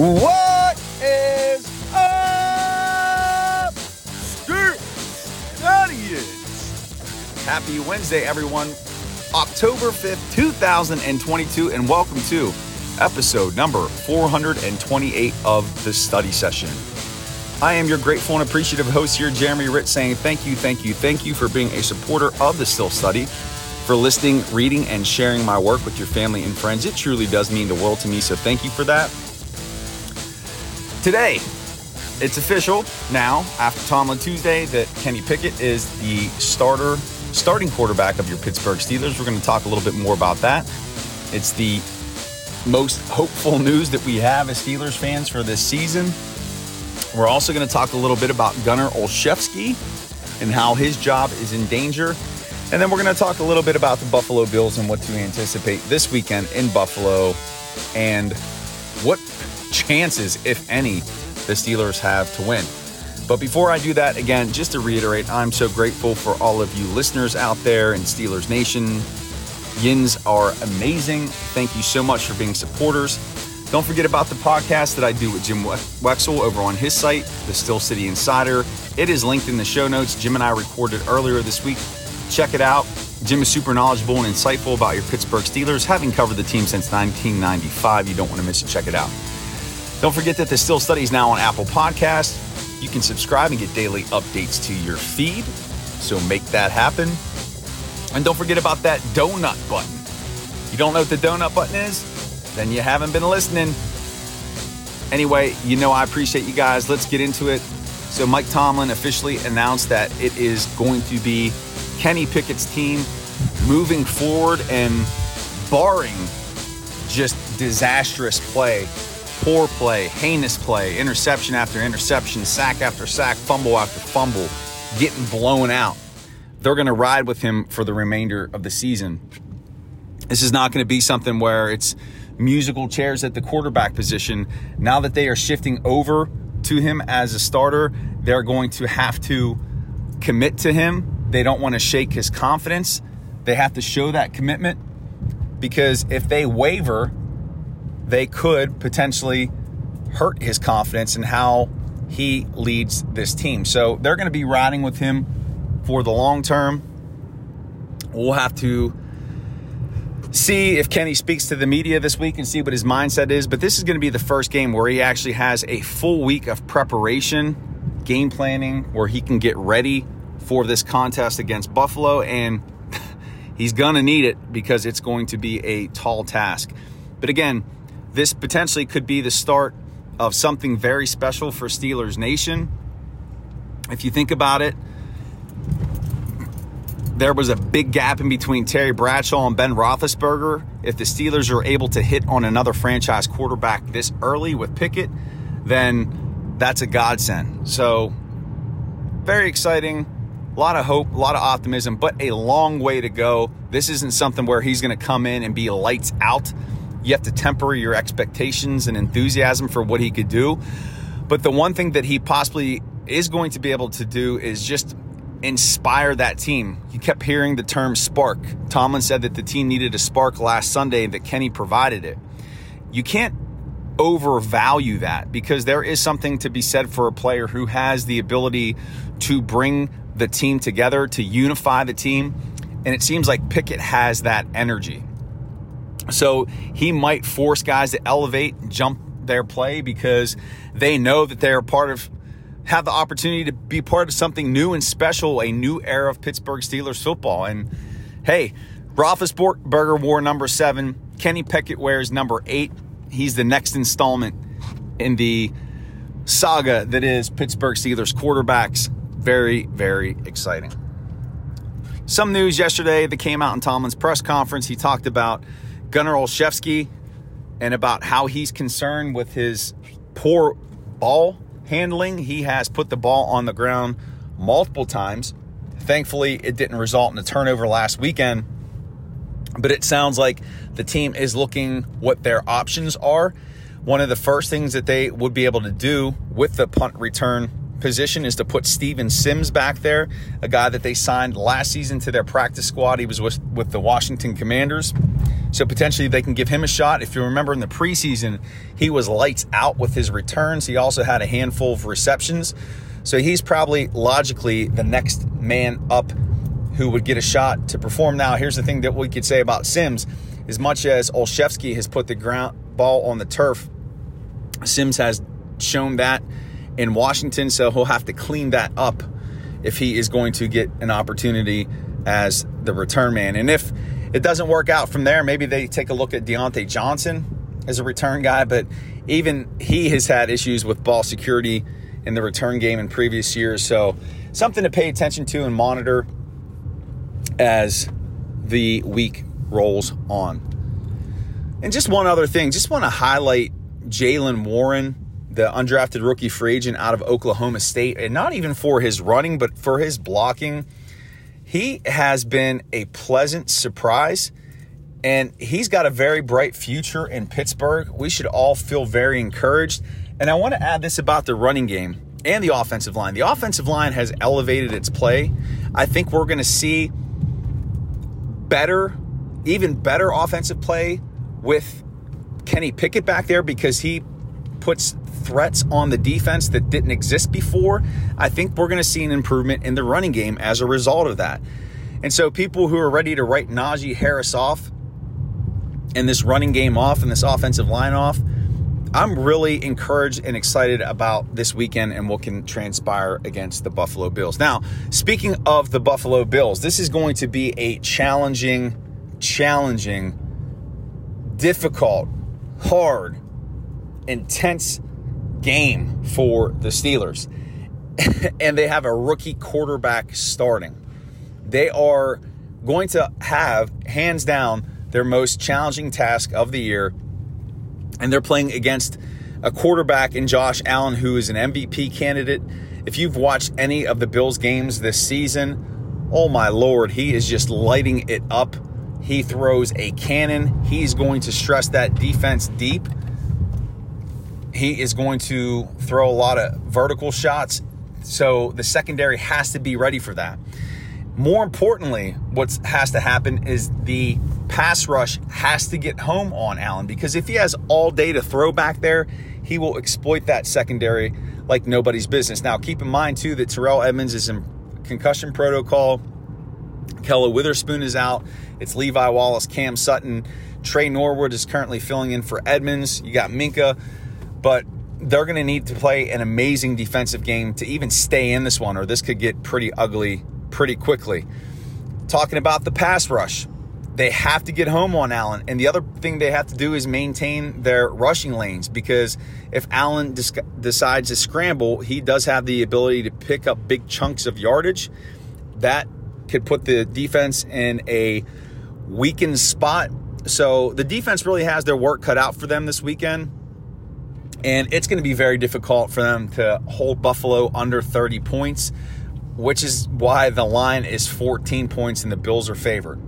What is up, Studians? Happy Wednesday, everyone. October 5th, 2022, and welcome to episode number 428 of the study session. I am your grateful and appreciative host here, Jeremy Ritz, saying thank you, thank you, thank you for being a supporter of the Steel Study, for listening, reading, and sharing my work with your family and friends. It truly does mean the world to me, so thank you for that. Today, it's official now after Tomlin Tuesday that Kenny Pickett is the starter, starting quarterback of your Pittsburgh Steelers. We're going to talk a little bit more about that. It's the most hopeful news that we have as Steelers fans for this season. We're also going to talk a little bit about Gunnar Olszewski and how his job is in danger. And then we're going to talk a little bit about the Buffalo Bills and what to anticipate this weekend in Buffalo and what chances, if any, the Steelers have to win. But before I do that, again, just to reiterate, I'm so grateful for all of you listeners out there in Steelers Nation. Yins are amazing. Thank you so much for being supporters. Don't forget about the podcast that I do with Jim Wexell over on his site, The Steel City Insider. It is linked in the show notes. Jim and I recorded earlier this week. Check it out. Jim is super knowledgeable and insightful about your Pittsburgh Steelers, having covered the team since 1995. You don't want to miss it. Check it out. Don't forget that the Steel Study is now on Apple Podcast. You can subscribe and get daily updates to your feed. So make that happen. And don't forget about that donut button. You don't know what the donut button is? Then you haven't been listening. Anyway, you know I appreciate you guys. Let's get into it. So Mike Tomlin officially announced that it is going to be Kenny Pickett's team moving forward and barring just disastrous play poor play, heinous play, interception after interception, sack after sack, fumble after fumble, getting blown out. They're going to ride with him for the remainder of the season. This is not going to be something where it's musical chairs at the quarterback position. Now that they are shifting over to him as a starter, they're going to have to commit to him. They don't want to shake his confidence. They have to show that commitment because if they waver, they could potentially hurt his confidence in how he leads this team. So they're going to be riding with him for the long term. We'll have to see if Kenny speaks to the media this week and see what his mindset is. But this is going to be the first game where he actually has a full week of preparation, game planning, where he can get ready for this contest against Buffalo. And he's going to need it because it's going to be a tall task. But again, this potentially could be the start of something very special for Steelers Nation. If you think about it, there was a big gap in between Terry Bradshaw and Ben Roethlisberger. If the Steelers are able to hit on another franchise quarterback this early with Pickett, then that's a godsend. So, very exciting. A lot of hope, a lot of optimism, but a long way to go. This isn't something where he's going to come in and be lights out you have to temper your expectations and enthusiasm for what he could do. But the one thing that he possibly is going to be able to do is just inspire that team. You kept hearing the term spark. Tomlin said that the team needed a spark last Sunday and that Kenny provided it. You can't overvalue that because there is something to be said for a player who has the ability to bring the team together, to unify the team. And it seems like Pickett has that energy. So he might force guys to elevate, and jump their play because they know that they're part of, have the opportunity to be part of something new and special, a new era of Pittsburgh Steelers football. And hey, Roethlisberger wore number seven. Kenny Pickett wears number eight. He's the next installment in the saga that is Pittsburgh Steelers quarterbacks. Very, very exciting. Some news yesterday that came out in Tomlin's press conference. He talked about Gunnar Olszewski and about how he's concerned with his poor ball handling. He has put the ball on the ground multiple times. Thankfully, it didn't result in a turnover last weekend, but it sounds like the team is looking what their options are. One of the first things that they would be able to do with the punt return position is to put Steven Sims back there, a guy that they signed last season to their practice squad. He was with, with the Washington Commanders. So potentially they can give him a shot. If you remember in the preseason, he was lights out with his returns. He also had a handful of receptions. So he's probably logically the next man up who would get a shot to perform. Now, here's the thing that we could say about Sims. As much as Olszewski has put the ground ball on the turf, Sims has shown that in Washington, so he'll have to clean that up if he is going to get an opportunity as the return man. And if it doesn't work out from there, maybe they take a look at Diontae Johnson as a return guy, but even he has had issues with ball security in the return game in previous years. So, something to pay attention to and monitor as the week rolls on. And just one other thing, just want to highlight Jaylen Warren, the undrafted rookie free agent out of Oklahoma State, and not even for his running, but for his blocking. He has been a pleasant surprise, and he's got a very bright future in Pittsburgh. We should all feel very encouraged. And I want to add this about the running game and the offensive line. The offensive line has elevated its play. I think we're going to see better, even better offensive play with Kenny Pickett back there because he puts threats on the defense that didn't exist before. I think we're going to see an improvement in the running game as a result of that. And so, people who are ready to write Najee Harris off and this running game off and this offensive line off, I'm really encouraged and excited about this weekend and what can transpire against the Buffalo Bills. Now, speaking of the Buffalo Bills, this is going to be a challenging, challenging, difficult, hard, intense game for the Steelers. and they have a rookie quarterback starting. They are going to have, hands down, their most challenging task of the year and they're playing against a quarterback in Josh Allen who is an MVP candidate. If you've watched any of the Bills games this season, oh my lord, he is just lighting it up. He throws a cannon. He's going to stress that defense deep. He is going to throw a lot of vertical shots. So the secondary has to be ready for that. More importantly, what has to happen is the pass rush has to get home on Allen because if he has all day to throw back there, he will exploit that secondary like nobody's business. Now, keep in mind too that Terrell Edmunds is in concussion protocol. Ahkello Witherspoon is out. It's Levi Wallace, Cam Sutton, Tre Norwood is currently filling in for Edmunds. You got Minkah, but they're going to need to play an amazing defensive game to even stay in this one, or this could get pretty ugly pretty quickly. Talking about the pass rush, they have to get home on Allen. And the other thing they have to do is maintain their rushing lanes because if Allen dis- decides to scramble, he does have the ability to pick up big chunks of yardage. That could put the defense in a weakened spot. So the defense really has their work cut out for them this weekend. And it's going to be very difficult for them to hold Buffalo under 30 points, which is why the line is 14 points and the Bills are favored.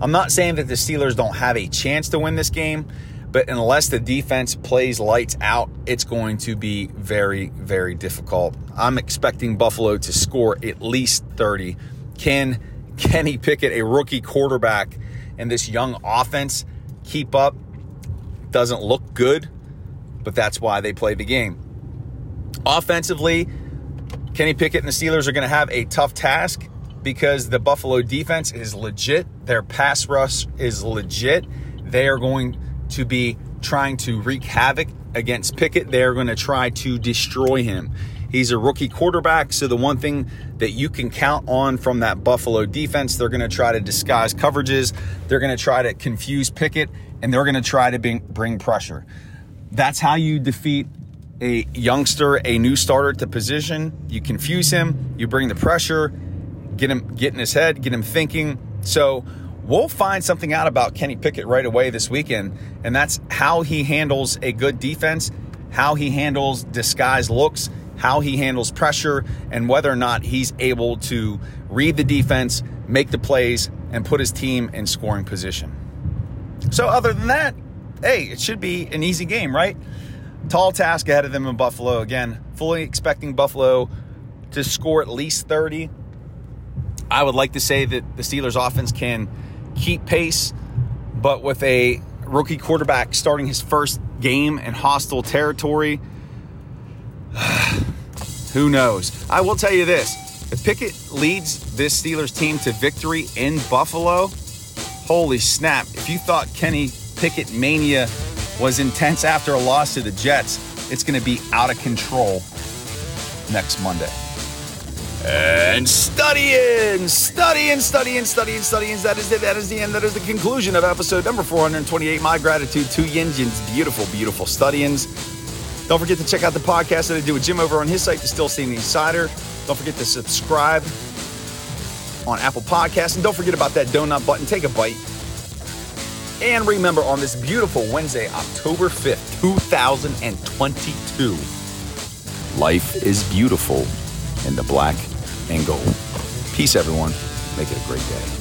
I'm not saying that the Steelers don't have a chance to win this game, but unless the defense plays lights out, it's going to be very, very difficult. I'm expecting Buffalo to score at least 30. Can Kenny Pickett, a rookie quarterback, and this young offense keep up? Doesn't look good, but that's why they play the game. Offensively, Kenny Pickett and the Steelers are going to have a tough task because the Buffalo defense is legit. Their pass rush is legit. They are going to be trying to wreak havoc against Pickett. They are going to try to destroy him. He's a rookie quarterback, so the one thing that you can count on from that Buffalo defense, they're going to try to disguise coverages. They're going to try to confuse Pickett, and they're going to try to bring, bring pressure. That's how you defeat a youngster, a new starter to position. You confuse him, you bring the pressure, get him get in his head, get him thinking. So we'll find something out about Kenny Pickett right away this weekend, and that's how he handles a good defense, how he handles disguised looks, how he handles pressure, and whether or not he's able to read the defense, make the plays, and put his team in scoring position. So, other than that, hey, it should be an easy game, right? Tall task ahead of them in Buffalo. Again, fully expecting Buffalo to score at least 30. I would like to say that the Steelers offense can keep pace, but with a rookie quarterback starting his first game in hostile territory, who knows? I will tell you this if Pickett leads this Steelers team to victory in Buffalo, holy snap. If you thought Kenny Pickett mania was intense after a loss to the Jets, it's going to be out of control next Monday. And studying, studying, studying, studying, studying. That is it. That is the end. That is the conclusion of episode number 428. My gratitude to Yinjin's beautiful, beautiful studyings. Don't forget to check out the podcast that I do with Jim over on his site, the Steel City Insider. Don't forget to subscribe on Apple Podcasts. And don't forget about that donut button. Take a bite. And remember, on this beautiful Wednesday, October 5th, 2022, life is beautiful in the black and gold. Peace, everyone. Make it a great day.